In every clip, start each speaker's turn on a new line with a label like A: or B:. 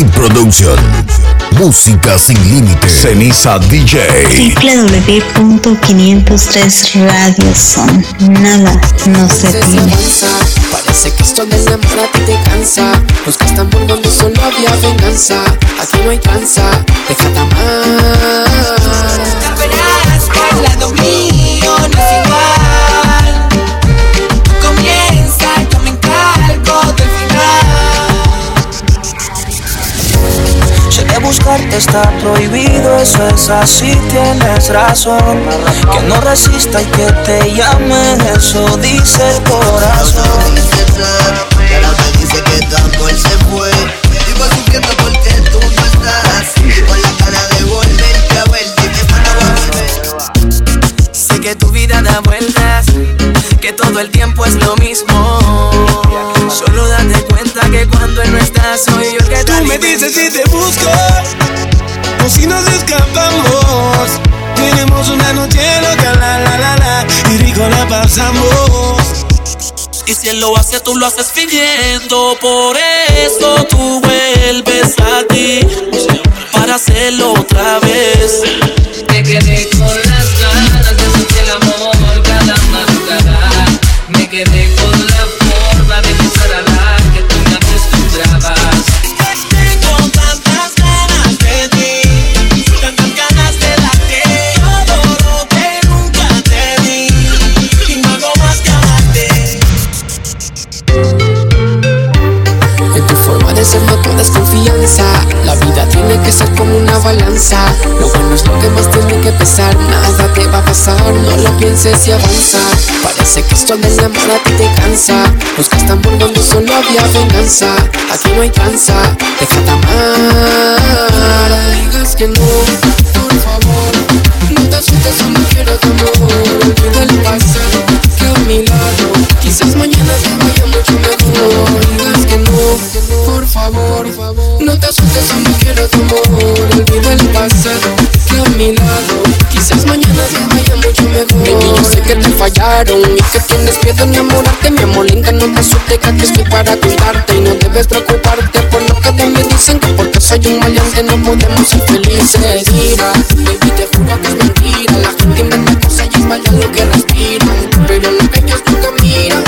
A: Hit Production. Música sin límites. Ceniza DJ.
B: www.503 Radio Son. Nada nos detiene.
C: Parece que esto de enamorarte te cansa. Los que están por donde solo había venganza. Aquí no hay tranza. Déjate amar.
D: La mío no es igual.
E: buscarte está prohibido, eso es así, tienes razón. Que no resista y que te llame, eso dice el corazón.
F: Y
G: si
D: él lo hace, tú lo haces fingiendo. Por eso tú vuelves a ti para hacerlo otra vez. vences y
C: avanza. Parece que esto del amor a ti te cansa. Buscas tambor cuando solo había venganza. Aquí no hay tranza, déjate amar. No digas que no, por favor. No te asustes, solo quiero tu amor. que tienes miedo en enamorarte Mi amor linda, no te asustes que estoy para cuidarte. Y no debes preocuparte por lo que de mí dicen Que porque soy un maleante no podemos ser felices. Mentira, baby te juro que es mentira. La gente inventa cosas y es vaya lo que respira, Pero lo que ellos nunca miran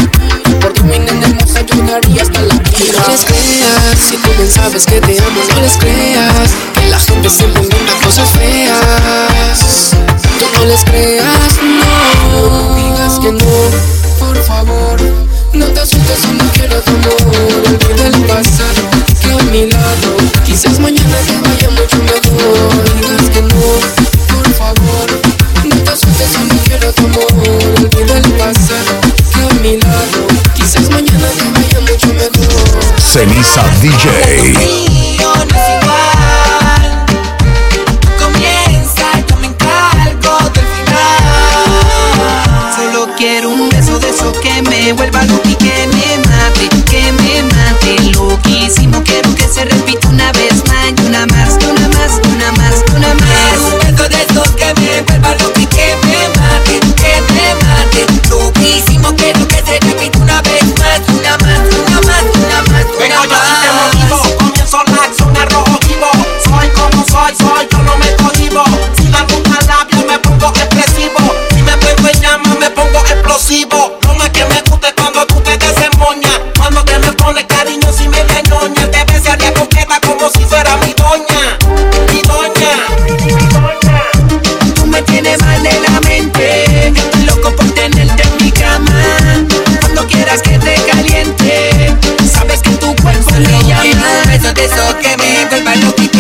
C: Por ti mi nena hermosa yo daría hasta la vida. No les creas, si tú bien sabes que te amo No les creas, que la gente siempre inventa cosas feas. No les creas
A: DJ.
D: Ella un beso de eso que me vuelva
E: loquita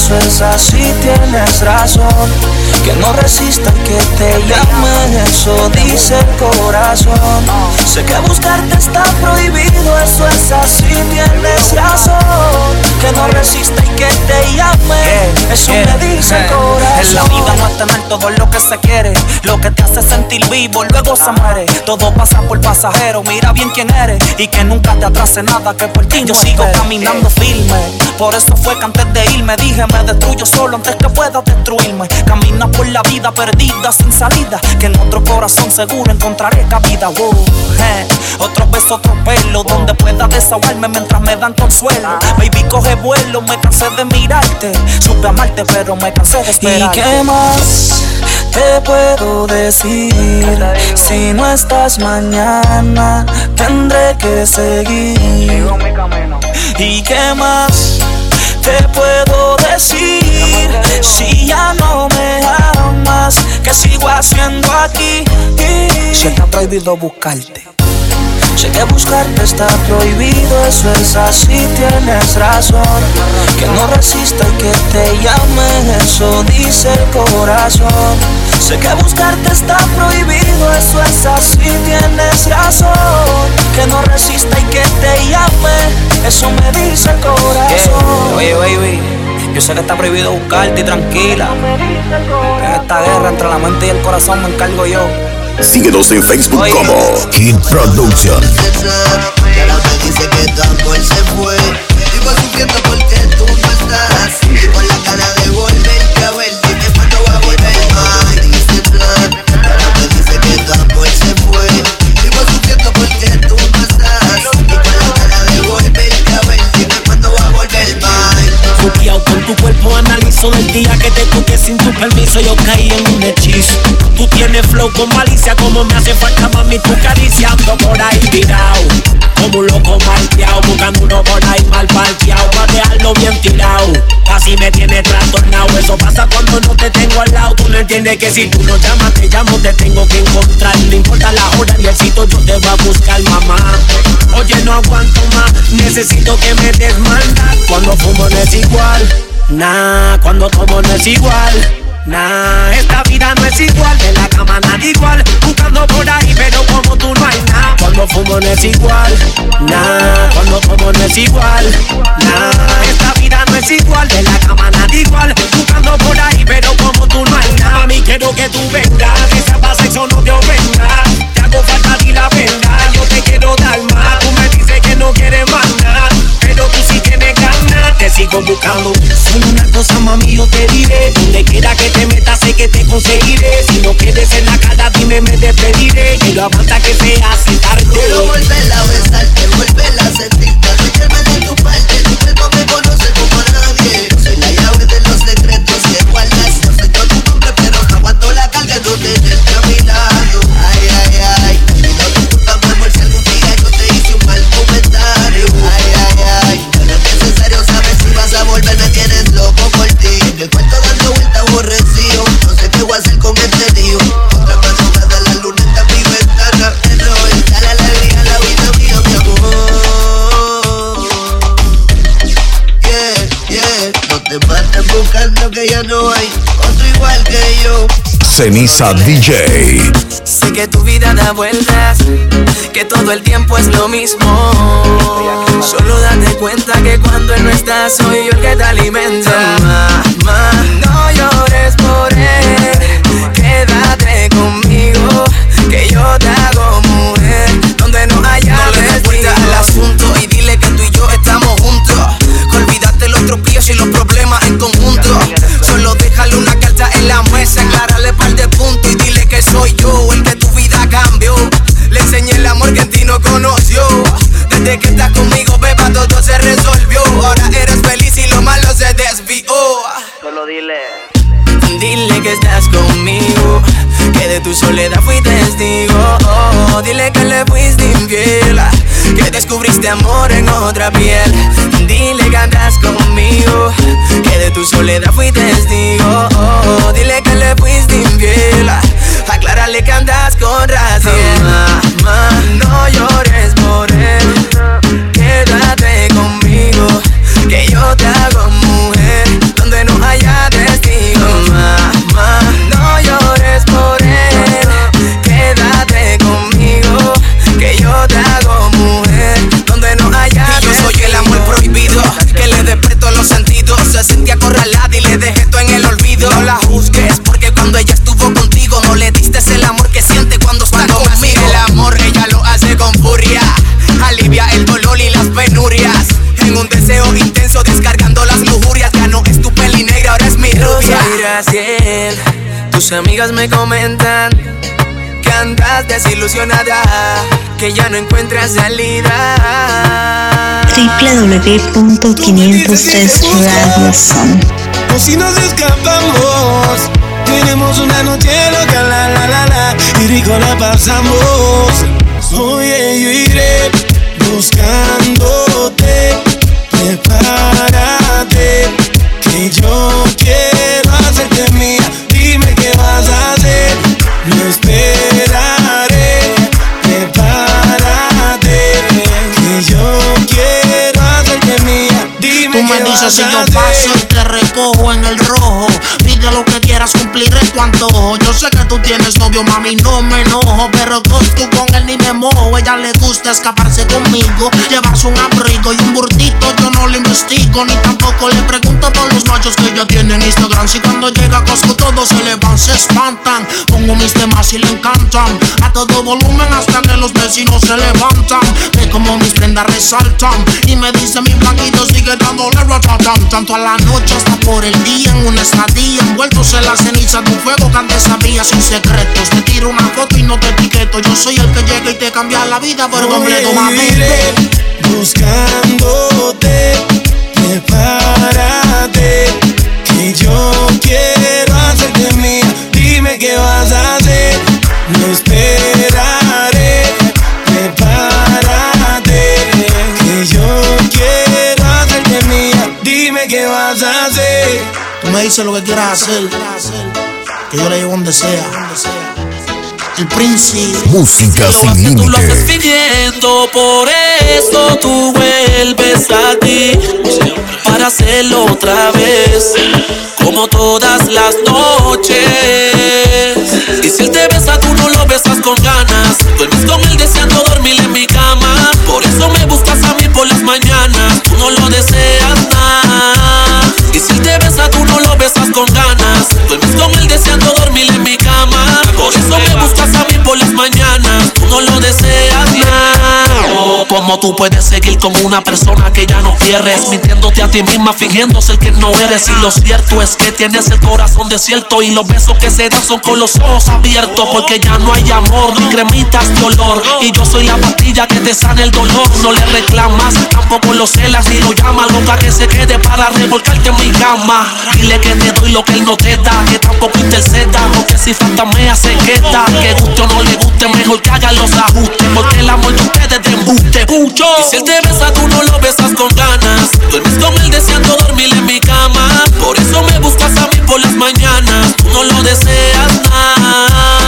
E: eso es así, tienes razón. Que no resista que te llame, eso dice el corazón. Sé que buscarte está prohibido, eso es así, tienes razón. Que no resista y que te llame, eso me dice el corazón.
H: En la vida no es tener todo lo que se quiere, lo que te hace sentir vivo, luego se muere. Todo pasa por pasajero, mira bien quién eres y que nunca te atrase nada que por ti yo sigo caminando firme. Por eso fue que antes de irme dije me destruyo solo antes que pueda destruirme. Camina por la vida perdida sin salida, que en otro corazón seguro encontraré cabida. Wow. Otro beso, otro pelo, donde pueda desahogarme mientras me dan consuelo. Baby coge vuelo, me cansé de mirarte, supe amarte pero me cansé de
E: ¿Y
H: esperarte.
E: qué más te puedo decir? Si no estás mañana, tendré que seguir. ¿Y qué más te puedo decir? Si ya no me amas, ¿qué sigo haciendo aquí?
H: Si está prohibido buscarte.
E: Sé que buscarte está prohibido, eso es así, tienes razón. Que no resista y que te llame, eso dice el corazón. Sé que buscarte está prohibido, eso es así, tienes razón. Que no resista y que te llame, eso me dice el corazón.
H: Oye, baby, yo sé que está prohibido buscarte y tranquila. En esta guerra entre la mente y el corazón me encargo yo.
I: Síguenos en Facebook
H: Oye.
I: como Kid Production.
F: Dice que tu amor se fue. Vivo sufriendo porque tú no estás. Con la cara de volverte a ver, dime cuándo va a volver más. Dice plan. Que tu amor se fue. Vivo sufriendo porque tú no estás. Y con la cara de volverte a ver, dime cuándo va a volver más.
D: Juqueado con tu cuerpo analizo del día que te toqué sin tu permiso yo caí en un hechizo. Tú tienes flow con malicia como me hace falta mami tu cariciando por ahí tirado Como un loco malteado buscando uno por ahí mal parqueado para dejarlo bien tirado Así me tiene trastornado eso pasa cuando no te tengo al lado. Tú no entiendes que si tú no llamas te llamo te tengo que encontrar. No importa la hora ni el sitio yo te voy a buscar mamá. Oye no aguanto más necesito que me des maldad Cuando fumo no es igual Nah, cuando tomo no es igual. Nah, esta vida no es igual. De la cama nada igual. Buscando por ahí, pero como tú no hay nada. Cuando fumo no es igual. Nah, cuando tomo no es igual. Nah, esta vida no es igual. De la cama nada igual. Buscando por ahí, pero como tú no hay nada. Mami, quiero que tú vengas. Que sepas sexo no te ofenda. Te hago falta a la verdad. Yo te quiero dar más. Tú me dices que no quieres sigo buscando. Soy una cosa, mami, yo te diré. Donde quiera que te metas, sé que te conseguiré. Si no quieres en la cara, dime, me despediré. Quiero aguanta que sea así tarde.
F: Quiero volver a besarte, volver a sentirte, adueñarme de tu parte. Buscando que ya no hay otro igual que yo.
I: Ceniza DJ.
J: Sé que tu vida da vueltas, que todo el tiempo es lo mismo. Solo date cuenta que cuando él no está, soy yo el que te alimenta. Mamá, no llores por él, quédate conmigo, que yo te de tu soledad fui testigo. Oh, dile que le fuiste infiel, que descubriste amor en otra piel. Dile que andas conmigo, que de tu soledad fui testigo. Oh, dile que le fuiste infiel, aclárale que andas con Raciel. Mamá, no llores amigas me comentan que andas desilusionada, que ya no encuentras salida.
B: www.503radios.com
G: O si nos escapamos, tenemos una noche loca, la la la la, y rico la pasamos. Oye, yo iré buscándote, Vas
K: si yo paso y te recojo en el rojo. Pide lo que quieras, cumpliré tu antojo. Yo sé que tú tienes novio, mami, no me enojo. Pero con tú con él ni me mojo. Ella le gusta escaparse conmigo, llevarse un abrigo y un burdito. Yo no le investigo, ni tampoco le pregunto todos los machos que ella tiene en Instagram. Si cuando llega a Costco todos se le van, se espantan. Pongo mis temas y le encantan. A todo volumen hasta que los vecinos se levantan. Ve como mis prendas resaltan. Y me dice mi blanquito sigue dándole ratatán. Tanto a la noche hasta por el día en una estadía. Envueltos en la ceniza un fuego que antes sabía sin secretos. Te tiro una foto y no te etiqueto. Yo soy el que llega y te cambia la vida por completo, mami.
G: iré buscándote, prepárate, que yo quiero hacerte mía. Dime qué vas a hacer, no esperaré, prepárate, que yo quiero hacerte mía. Dime qué vas a hacer.
K: Tú me dices lo que quieras hacer. Que yo le llevo donde sea. El príncipe.
A: Música sin
L: Tú lo pidiendo, por eso tú vuelves aquí para hacerlo otra vez, como todas las noches. Y si él te besa, tú no lo besas con ganas. Duermes con él deseando dormir en mi cama. Por eso me buscas a mí por las mañanas. Tú no lo deseas más. Y si él te besa, tú no lo besas con ganas. Duermes con él deseando dormir en mi cama. Como tú puedes seguir con una persona que ya no quieres, mintiéndote a ti misma, fingiendo ser que no eres. Y lo cierto es que tienes el corazón desierto y los besos que se dan son con los ojos abiertos. Porque ya no hay amor ni cremitas de olor. Y yo soy la pastilla que te sana el dolor. No le reclamas, tampoco lo celas ni lo llamas. Loca que se quede para revolcarte en mi cama. Dile que te doy lo que él no te da, que tampoco interceda. Porque si falta me hace queda. Que guste o no le guste, mejor que hagan los ajustes. Porque el amor de ustedes es de embuste, Y si él te besa, tú no lo besas con ganas. Duermes con él deseando dormir en mi cama. Por eso me buscas a mí por las mañanas. Tú no lo deseas más.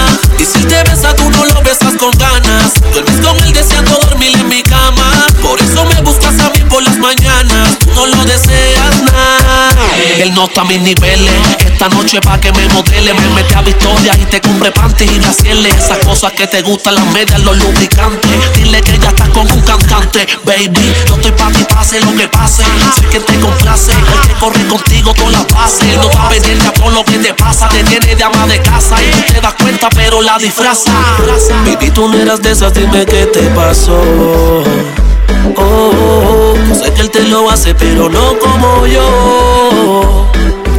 L: Mis niveles. Esta noche pa' que me modele. Me mete a Victoria y te compre panties y brasieles. Esas cosas que te gustan, las medias, los lubricantes. Dile que ya estás con un cantante, baby. Yo estoy pa' ti, pase lo que pase. Sé que te complace. El que corre contigo todas las bases. No está pendiente todo lo que te pasa. Te tiene de ama de casa y tú te das cuenta, pero la disfraza. Baby, tú no eras de esas, dime qué te pasó. Oh, sé que él te lo hace, pero no como yo.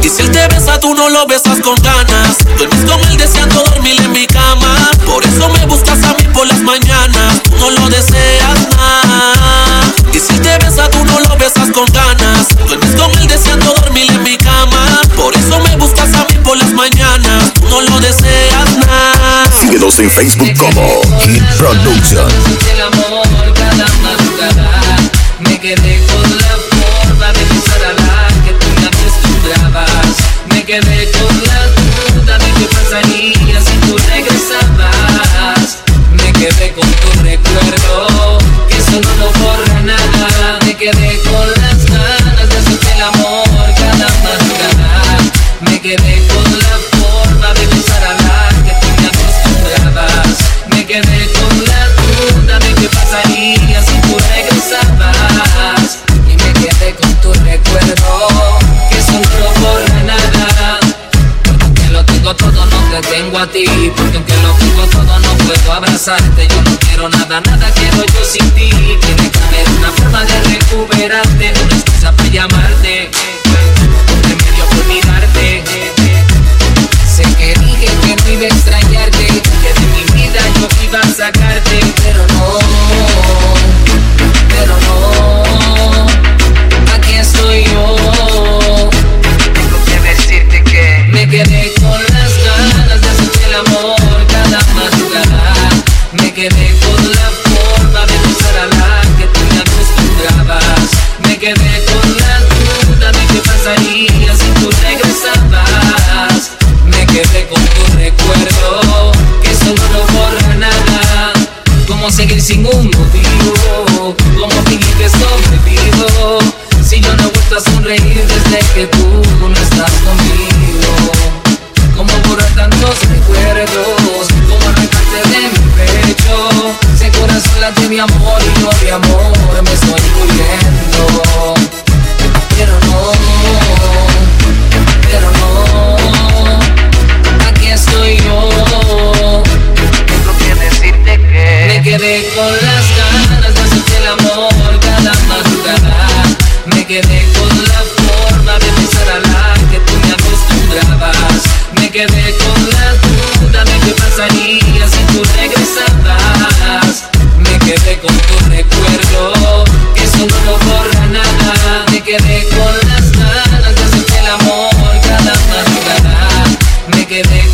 L: Y si él te besa, tú no lo besas con ganas. Duermes con él deseando dormir en mi cama. Por eso me buscas a mí por las mañanas. Tú no lo deseas más. Y si él te besa, tú no lo besas con ganas. Duermes con él deseando dormir en mi cama. Por eso me buscas a mí por las mañanas. Tú no lo deseas más.
A: Síguenos en Facebook como Hit Production.
M: Quedé con la forma de besar a la que tú me acostumbrabas. Me quedé con la duda de qué pasaría si tú regresabas. Me quedé con tu recuerdo que eso no lo borra nada. Me quedé con las ganas de hacerte el amor cada madrugada. Me quedé amor y de amor me estoy muriendo. Pero no, pero no, aquí estoy yo.
N: Tengo que decirte que
M: me quedé con las ganas de hacerte el amor cada madrugada. Me quedé con la forma de pensar a la que tú me acostumbrabas. Me quedé con la duda de qué pasaría si tú regresabas. Me quedé con tu recuerdo, que eso no lo borra nada. Me quedé con las ganas de hacerte el amor cada madrugada. Me quedé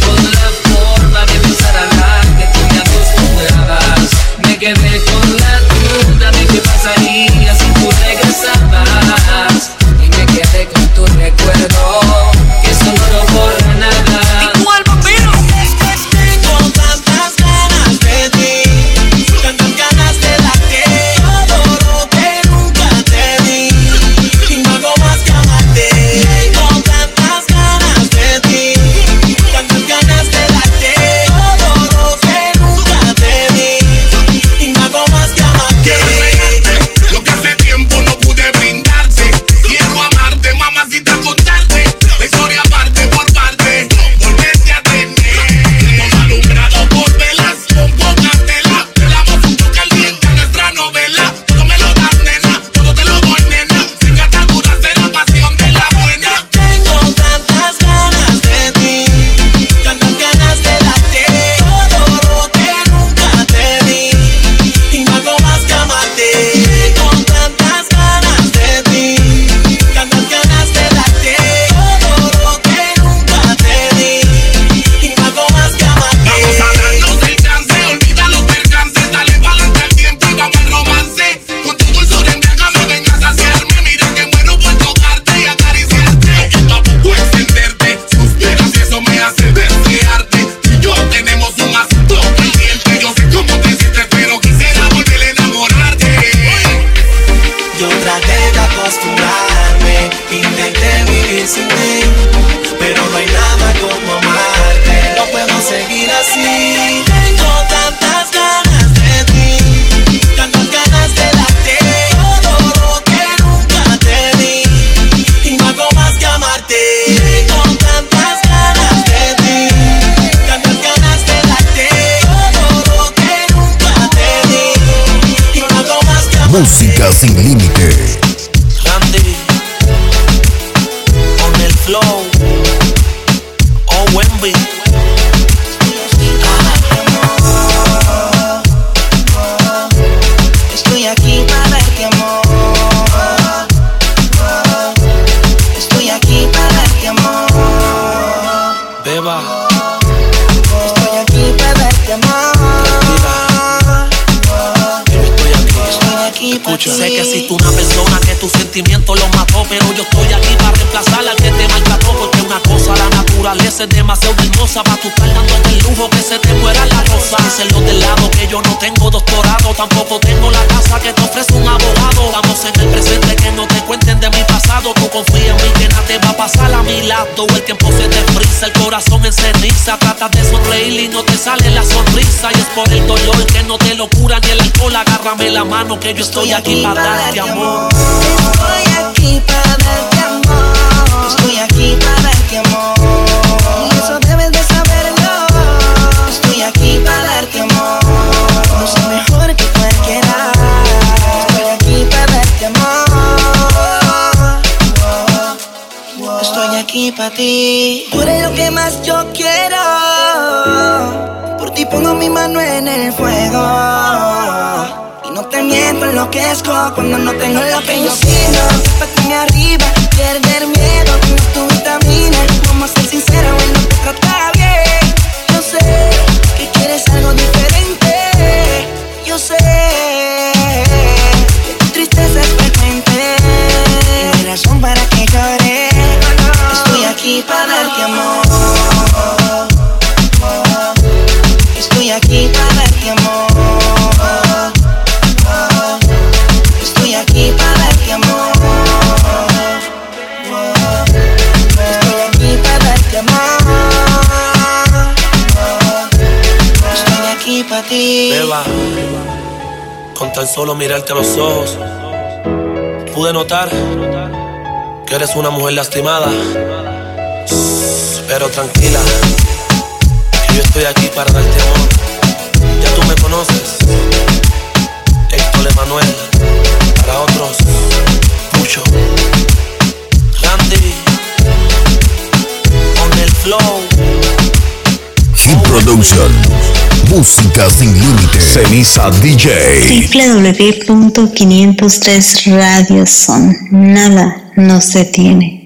L: flow. demasiado hermosa para tu estar dando el lujo que se te fuera la rosa. Hacerlo del lado que yo no tengo doctorado, tampoco tengo la casa que te ofrece un abogado. Estamos en el presente que no te cuenten de mi pasado. Tú confía en mí que nada te va a pasar a mi lado. El tiempo se te frisa, el corazón en ceniza. Trata de sonreír y no te sale la sonrisa. Y es por el dolor que no te lo cura ni el alcohol. Agárrame la mano que yo estoy, aquí, para darte amor.
O: amor. Estoy aquí para darte pa' ti. Tú eres lo que más yo quiero. Por ti pongo mi mano en el fuego. Y no te miento, enloquezco cuando no tengo lo que yo quiero. Pa' que me arriba, perderme ti.
L: Beba, con tan solo mirarte a los ojos, pude notar que eres una mujer lastimada. Pero tranquila, que yo estoy aquí para darte amor. Ya tú me conoces, Héctor Emanuel, para otros, mucho. Randy, con el flow.
I: Hit Production. Música sin límites. Ceniza DJ.
B: www.503 Radios son. Nada nos detiene.